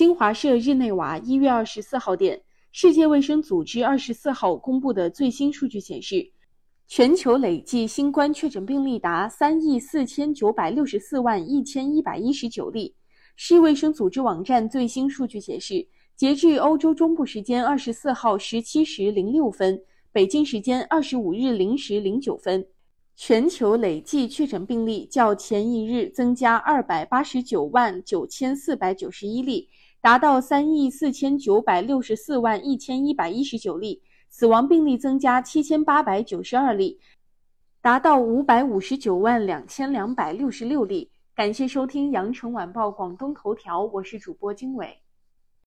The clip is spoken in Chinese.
新华社日内瓦一月二十四号电，世界卫生组织二十四号公布的最新数据显示，全球累计新冠确诊病例达三亿四千九百六十四万一千一百一十九例。世卫生组织网站最新数据显示，截至欧洲中部时间二十四号十七时零六分，北京时间二十五日零时零九分，全球累计确诊病例较前一日增加二百八十九万九千四百九十一例。达到三亿四千九百六十四万一千一百一十九例，死亡病例增加七千八百九十二例，达到五百五十九万两千两百六十六例。感谢收听羊城晚报广东头条，我是主播经纬。